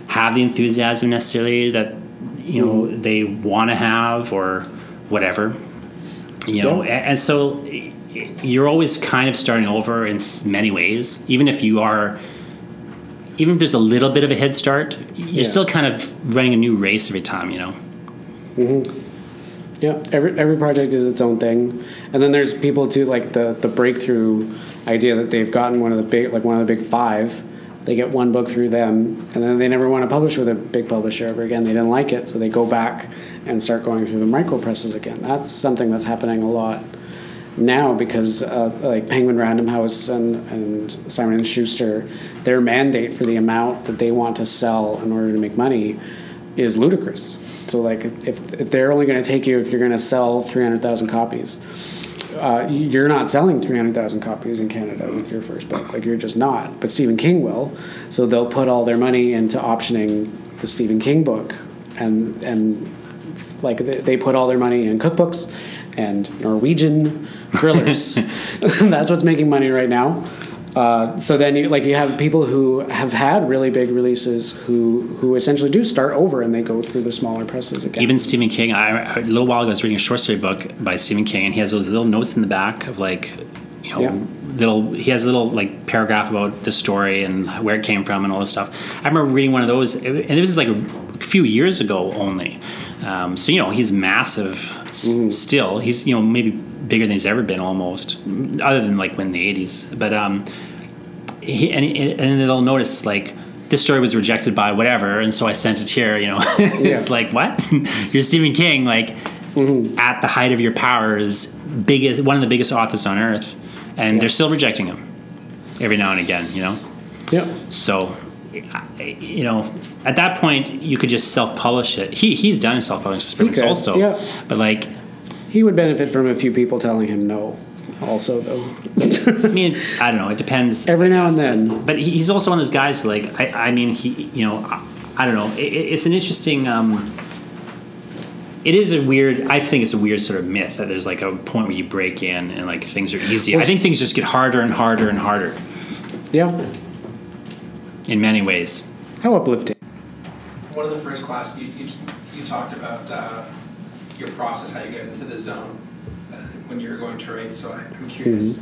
have the enthusiasm necessarily that you know they want to have or whatever. You know, Yeah. a- and, so you're always kind of starting over in many ways, even if you are. Even if there's a little bit of a head start, you're Yeah. still kind of running a new race every time, you know. Mm-hmm. Yeah, every every project is its own thing, and then there's people too like the the breakthrough idea that they've gotten one of the big like one of the big five. They get one book through them, and then they never want to publish with a big publisher ever again. They didn't like it, so they go back and start going through the micro presses again. That's something that's happening a lot now because uh, like Penguin Random House and, and Simon and Schuster, their mandate for the amount that they want to sell in order to make money is ludicrous. So like if, if they're only going to take you if you're going to sell 300,000 copies, uh, you're not selling 300,000 copies in Canada with your first book. Like you're just not. But Stephen King will. So they'll put all their money into optioning the Stephen King book, and and like they, they put all their money in cookbooks and Norwegian grillers. That's what's making money right now. Uh, so then you like you have people who have had really big releases who who essentially do start over and they go through the smaller presses again. Even Stephen King. I, a little while ago, I was reading a short story book by Stephen King, and he has those little notes in the back of like, you know, Yeah. little. He has a little like paragraph about the story and where it came from and all this stuff. I remember reading one of those, and it was like a few years ago only. Um, so you know, he's massive s- still. He's you know maybe bigger than he's ever been almost, other than like when the '80s. But um, he, and, and they'll notice like this story was rejected by whatever, and so I sent it here. You know, it's Yeah. like what you're Stephen King, like at the height of your powers, biggest one of the biggest authors on earth, and Yeah. they're still rejecting him every now and again. You know, yeah. so. You know, at that point, you could just self-publish it. He he's done self-publishing experiments could, also, yeah. but like, He would benefit from a few people telling him no. Also, though, I mean, I don't know. It depends. every now and then. but he's also one of those guys who like I, I mean he you know I, I don't know it, it- it's an interesting um it is a weird i think it's a weird sort of myth that there's like a point where you break in and like things are easy i think things just get harder and harder and harder Yeah. In many ways How uplifting. One of the first classes, you, you, you talked about uh, your process, how you get into the zone uh, when you're going to write. So I- I'm curious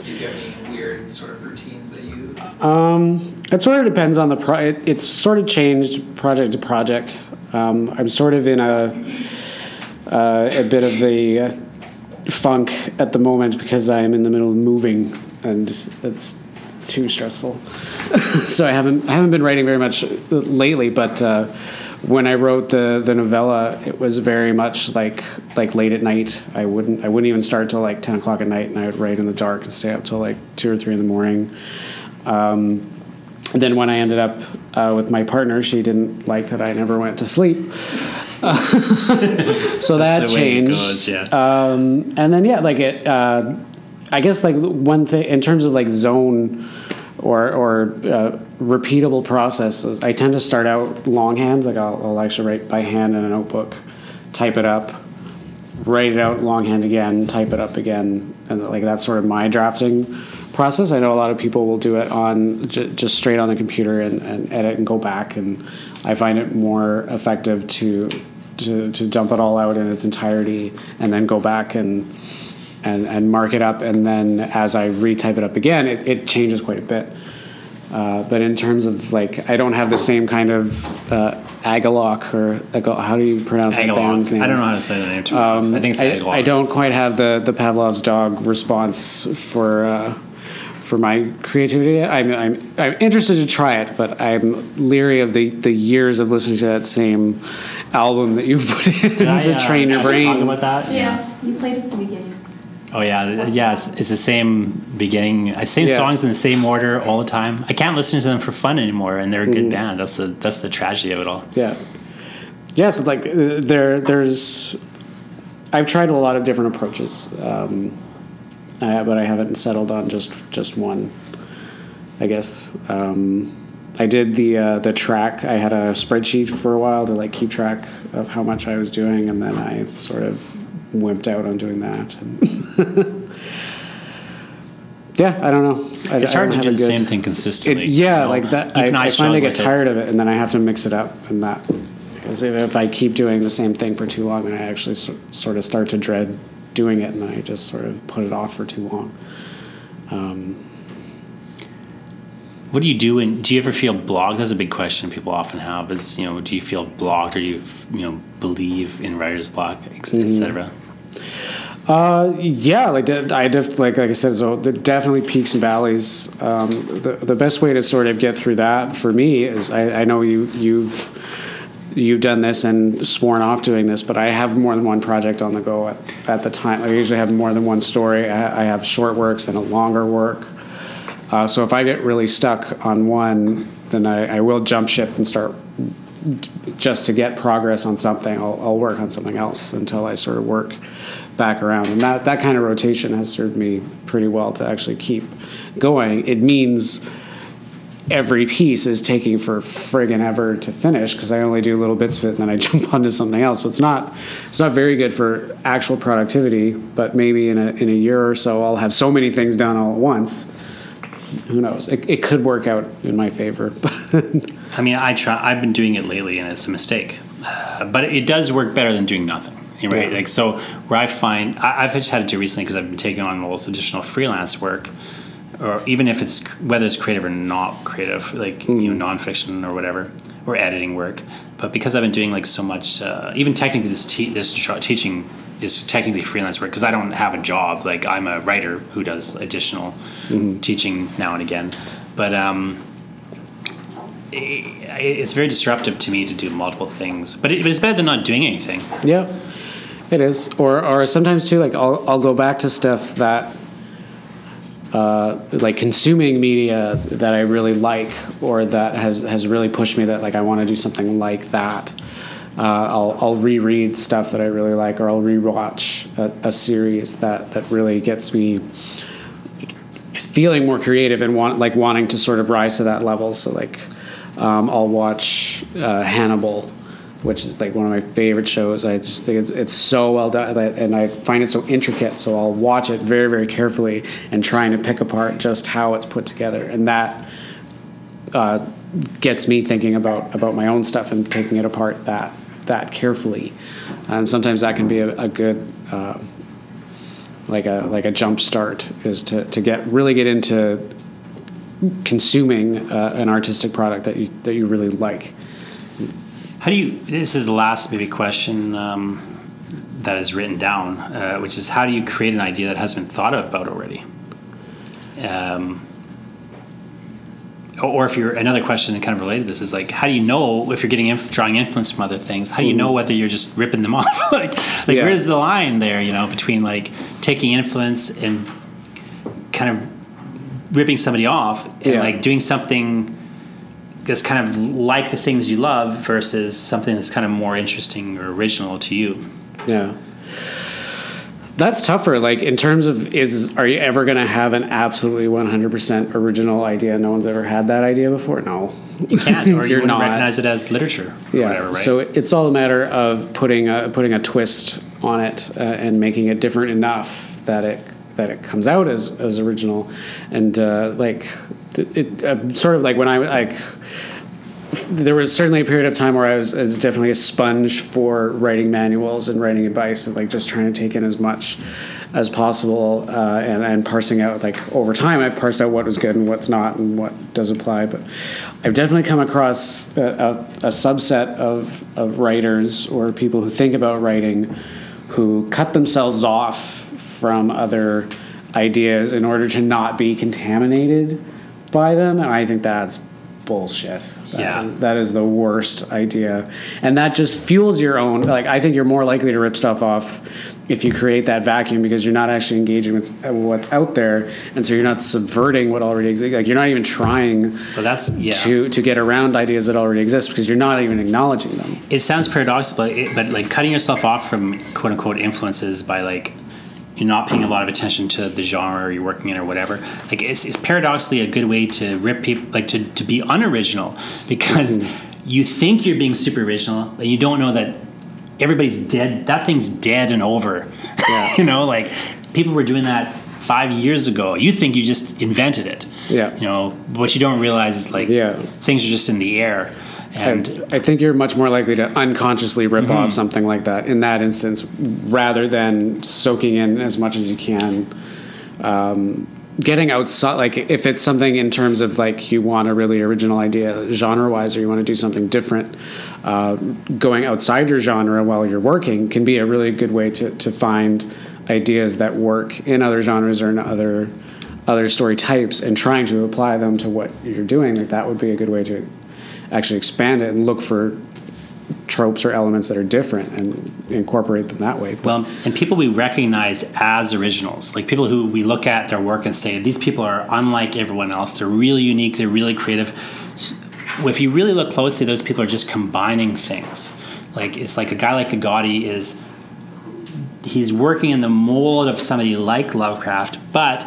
if you have any weird sort of routines that you. Um, it sort of depends on the pro. It, it's sort of changed project to project. Um, I'm sort of in a uh, a bit of a uh, funk at the moment because I am in the middle of moving, and it's too stressful. so I haven't I haven't been writing very much lately. But uh, when I wrote the the novella, it was very much like like late at night. I wouldn't I wouldn't even start till like ten o'clock at night, and I would write in the dark and stay up till like two or three in the morning. Um, and then when I ended up uh, with my partner, she didn't like that I never went to sleep. so that the way it changed. goes, yeah. Um, and then yeah, like it. Uh, I guess like one thing in terms of like zone or or uh, repeatable processes. I tend to start out longhand. Like I'll, I'll actually write by hand in a notebook, type it up, write it out longhand again, type it up again, and like that's sort of my drafting process. I know a lot of people will do it on j- just straight on the computer and, and edit and go back, and I find it more effective to to to dump it all out in its entirety and then go back and and and mark it up, and then as I retype it up again, it, it changes quite a bit. Uh, but in terms of like, I don't have the same kind of uh, Agalloch or Agal- how do you pronounce that band's name? i don't know how to say the name to be i think it's I, I don't quite have the, the Pavlov's dog response for uh, for my creativity. I'm, I'm I'm interested to try it, but I'm leery of the, the years of listening to that same album that you put in Did I, to uh, train your brain. talk about that Yeah, you played us the beginning. Oh yeah yeah it's, it's the same beginning same Yeah. songs in the same order all the time i can't listen to them for fun anymore and they're a good band that's the that's the tragedy of it all Yeah. Yeah, so like uh, there, there's, I've tried a lot of different approaches, um, uh, but I haven't settled on just just one. I guess um, I did the uh, the track. I had a spreadsheet for a while to like keep track of how much I was doing, and then I sort of wimped out on doing that. yeah, I don't know. I, it's I hard to do the good- same thing it, consistently yeah, you know? like that. I, Even I, I get with it. tired of it, and then I have to mix it up, and that because if, if I keep doing the same thing for too long, then I actually so, sort of start to dread doing it, and then I just sort of put it off for too long. Um, What do you do? And do you ever feel blocked? That's a big question people often have. Is you know, do you feel blocked, or do you you know believe in writer's block, Mm-hmm. etc. Uh, yeah, like I def, like like I said, so there definitely peaks and valleys. Um, the the best way to sort of get through that for me is I, I know you you've you've done this and sworn off doing this, but I have more than one project on the go at, at the time. I usually have more than one story. I, I have short works and a longer work. Uh, so if I get really stuck on one, then I, I will jump ship and start just to get progress on something. I'll, I'll work on something else until I sort of work back around, and that that kind of rotation has served me pretty well to actually keep going. It means every piece is taking for friggin' ever to finish because I only do little bits of it and then I jump onto something else. So it's not it's not very good for actual productivity. But maybe in a in a year or so, I'll have so many things done all at once. Who knows? It, it could work out in my favor. I mean, I try. I've been doing it lately, and it's a mistake. Uh, but it does work better than doing nothing, right? Yeah. Like so, where I find I, I've just had to do recently because I've been taking on all this additional freelance work, or even if it's whether it's creative or not creative, like you know nonfiction or whatever, or editing work. But because I've been doing like so much, uh, even technically this te- this jo- teaching is technically freelance work because I don't have a job. Like I'm a writer who does additional teaching now and again, but. um it- it's very disruptive to me to do multiple things, but, it, but it's better than not doing anything. Yeah, it is. Or or sometimes too, like I'll I'll go back to stuff that. Uh, like consuming media that I really like, or that has has really pushed me that like I want to do something like that. Uh, I'll I'll reread stuff that I really like, or I'll rewatch a, a series that that really gets me feeling more creative and want like wanting to sort of rise to that level. So like, um, I'll watch uh, Hannibal, which is like one of my favorite shows. I just think it's it's so well done, and I find it so intricate. So I'll watch it very very carefully and trying to pick apart just how it's put together, and that uh, gets me thinking about about my own stuff and taking it apart that that carefully. And sometimes that can be a, a good. Uh, like a like a jump start is to, to get really get into consuming uh, an artistic product that you that you really like. How do you? This is the last maybe question um, that is written down, uh, which is how do you create an idea that hasn't been thought about already? Um, or- if you're another question that kind of related to this is like how do you know if you're getting inf- drawing influence from other things how do you know mm-hmm. whether you're just ripping them off like like Yeah. where's the line there you know between like taking influence and kind of ripping somebody off and Yeah. like doing something that's kind of like the things you love versus something that's kind of more interesting or original to you. Yeah. That's tougher. Like in terms of is are you ever going to have an absolutely 100% original idea? No one's ever had that idea before. No, You can't, or you You're wouldn't not. recognize it as literature. Yeah. whatever, right? So it's all a matter of putting a putting a twist on it uh, and making it different enough that it that it comes out as as original, and uh, like it, it uh, sort of like when I like there was certainly a period of time where I was, I was definitely a sponge for writing manuals and writing advice and like just trying to take in as much as possible uh, and, and parsing out like over time I've parsed out what was good and what's not and what does apply but I've definitely come across a, a, a subset of, of writers or people who think about writing who cut themselves off from other ideas in order to not be contaminated by them and I think that's bullshit. That Yeah. is- that is the worst idea, and that just fuels your own. Like I think you're more likely to rip stuff off if you create that vacuum because you're not actually engaging with what's out there, and so you're not subverting what already exists. Like you're not even trying but that's yeah. to to get around ideas that already exist because you're not even acknowledging them. It sounds paradoxical, but, it, but like cutting yourself off from quote unquote influences by like you're not paying a lot of attention to the genre you're working in or whatever. Like it's, it's paradoxically a good way to rip people, like to, to be unoriginal because mm-hmm. you think you're being super original, but you don't know that everybody's dead. That thing's dead and over. Yeah. you know, like people were doing that five years ago. You think you just invented it. Yeah. You know, what you don't realize is like Yeah. things are just in the air. And And I think you're much more likely to unconsciously rip off something like that in that instance, rather than soaking in as much as you can. Um, getting outside, like if it's something in terms of like you want a really original idea, genre-wise, or you want to do something different, uh, going outside your genre while you're working can be a really good way to to find ideas that work in other genres or in other other story types, and trying to apply them to what you're doing. Like that would be a good way to actually expand it and look for tropes or elements that are different and incorporate them that way. Well, and people we recognize as originals, like people who we look at their work and say, these people are unlike everyone else. They're really unique. They're really creative. If you really look closely, those people are just combining things. Like it's like a guy like Ligotti is, he's working in the mold of somebody like Lovecraft, but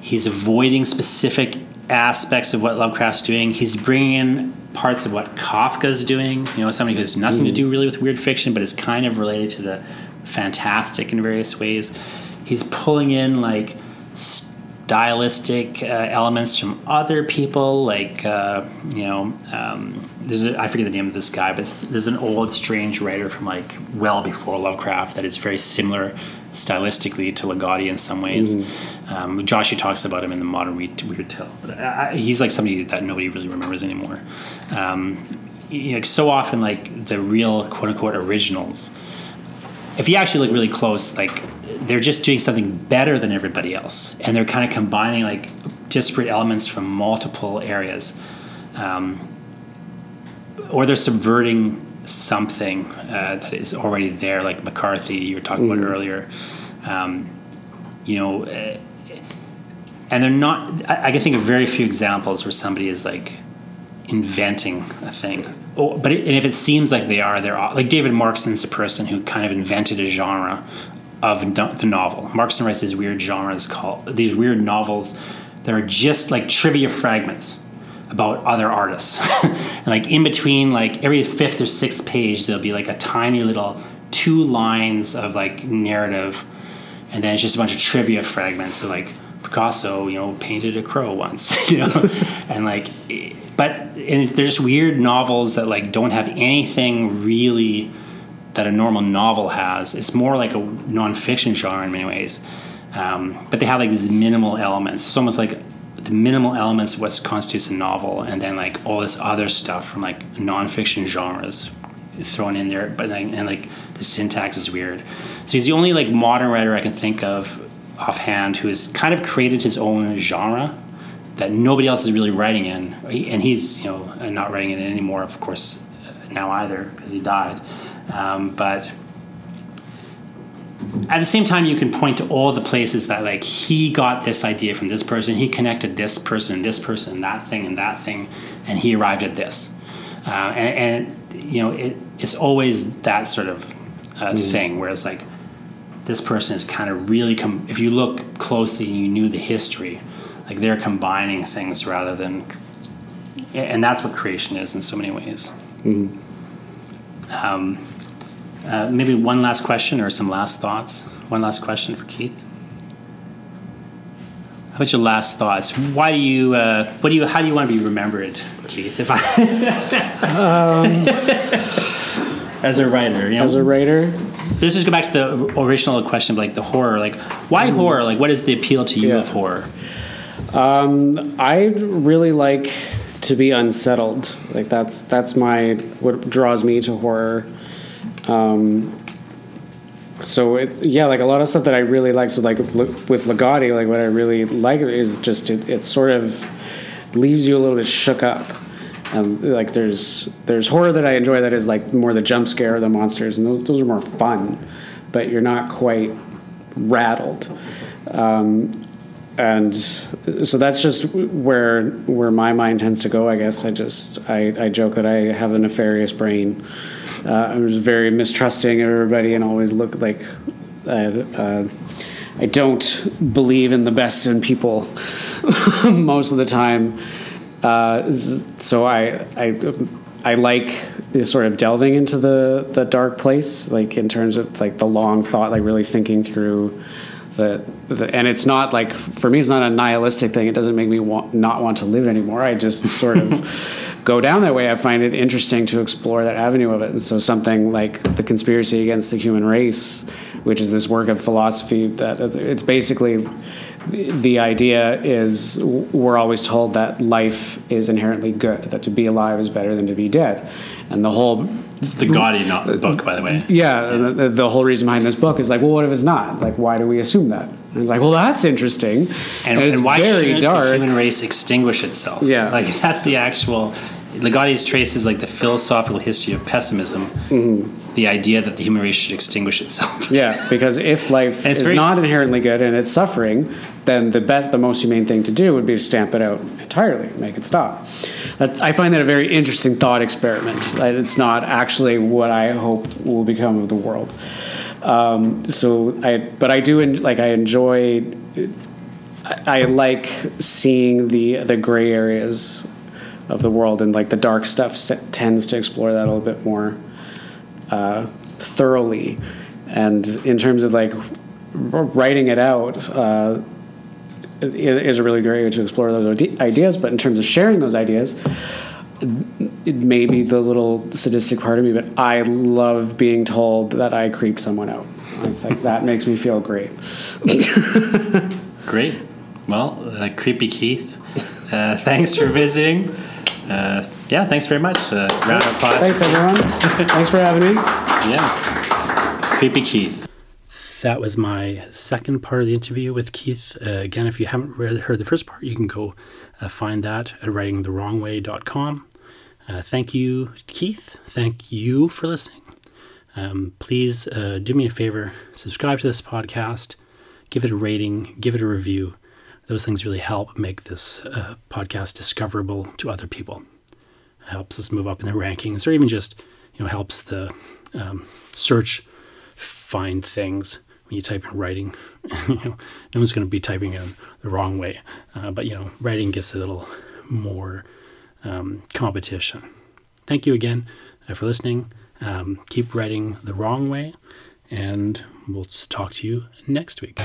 he's avoiding specific aspects of what Lovecraft's doing. He's bringing in parts of what Kafka's doing. You know, somebody who has nothing to do really with weird fiction, but is kind of related to the fantastic in various ways. He's pulling in like stylistic uh, elements from other people, like uh, you know, um, there's a, I forget the name of this guy, but there's an old strange writer from like well before Lovecraft that is very similar stylistically to Ligotti in some ways. Mm-hmm. Um, talks about him in the modern Weird, weird Tale. But I, I, he's like somebody that nobody really remembers anymore. Um, you know, so often, like the real quote unquote originals, if you actually look really close, like they're just doing something better than everybody else, and they're kind of combining like disparate elements from multiple areas, um, or they're subverting something uh, that is already there, like McCarthy you were talking mm. about earlier. Um, you know, uh, and they're not. I, I, can think of very few examples where somebody is like inventing a thing. Oh, but it, and if it seems like they are, they're like David Markson's a person who kind of invented a genre of the novel. Markson writes these weird genres called these weird novels that are just like trivia fragments about other artists. and like in between like every fifth or sixth page there'll be like a tiny little two lines of like narrative and then it's just a bunch of trivia fragments of like Picasso, you know, painted a crow once, you know, and like, but and they're just weird novels that like don't have anything really that a normal novel has. It's more like a nonfiction genre in many ways, um, but they have like these minimal elements. It's almost like the minimal elements of what constitutes a novel, and then like all this other stuff from like nonfiction genres thrown in there. But then, and like the syntax is weird. So he's the only like modern writer I can think of offhand who has kind of created his own genre that nobody else is really writing in, and he's you know not writing in it anymore, of course, now either because he died. Um, but at the same time, you can point to all the places that like he got this idea from this person, he connected this person and this person and that thing and that thing, and he arrived at this. Uh, and, and, you know, it, it's always that sort of uh, mm. thing where it's like this person is kind of really com- if you look closely and you knew the history, like they're combining things rather than, and that's what creation is in so many ways. Mm. Um, uh, maybe one last question or some last thoughts. One last question for Keith. How about your last thoughts? Why do you? Uh, what do you? How do you want to be remembered, Keith? If I, um, as a writer, you know, as a writer, let's just go back to the original question of like the horror. Like, why mm. horror? Like, what is the appeal to you yeah. of horror? Um, I really like to be unsettled. Like that's that's my what draws me to horror. Um, so it, yeah, like a lot of stuff that I really like. So like with, Ligotti, like what I really like is just it, it sort of leaves you a little bit shook up. And like there's there's horror that I enjoy that is like more the jump scare, the monsters, and those those are more fun, but you're not quite rattled. Um, and so that's just where where my mind tends to go. I guess I just I, I joke that I have a nefarious brain uh, I'm just very mistrusting of everybody and always look like uh, uh, I don't believe in the best in people most of the time. Uh, so I, I I like sort of delving into the the dark place, like in terms of like the long thought, like really thinking through the, the, and it's not like for me it's not a nihilistic thing. It doesn't make me want, not want to live anymore. I just sort of go down that way. I find it interesting to explore that avenue of it. And so something like the conspiracy against the human race which is this work of philosophy that uh, it's basically the idea is we're always told that life is inherently good that to be alive is better than to be dead. And the whole it's the gaudy not book, by the way. Yeah, yeah. The, the, whole reason behind this book is like, well, what if it's not? Like, why do we assume that? And it's like, well, that's interesting. And, and it's and why very dark. the human race extinguish itself? Yeah, like that's the actual. Ligotti's traces like the philosophical history of pessimism. Mm-hmm the idea that the human race should extinguish itself. yeah, because if life is not inherently good and it's suffering, then the best, the most humane thing to do would be to stamp it out entirely, make it stop. I find that a very interesting thought experiment. It's not actually what I hope will become of the world. Um, so I, but I do like I enjoy I, like seeing the the gray areas of the world, and like the dark stuff tends to explore that a little bit more uh, thoroughly. And in terms of like writing it out. Uh, is is a really great way to explore those ideas, but in terms of sharing those ideas, it may be the little sadistic part of me, but I love being told that I creeped someone out. I think that makes me feel great. Great. Well, uh, creepy Keith, uh, thanks for visiting. Uh, yeah, thanks very much. Uh, round of applause. Thanks, everyone. Thanks for having me. Yeah. Creepy Keith. That was my second part of the interview with Keith. Uh, again, if you haven't heard the first part, you can go uh, find that at writingthewrongway.com. Uh, thank you, Keith. Thank you for listening. Um, please uh, do me a favor subscribe to this podcast, give it a rating, give it a review. Those things really help make this uh, podcast discoverable to other people. It helps us move up in the rankings, or even just you know helps the um, search find things when you type in writing. you know, no one's going to be typing in the wrong way, uh, but you know, writing gets a little more um, competition. Thank you again uh, for listening. Um, keep writing the wrong way, and we'll talk to you next week.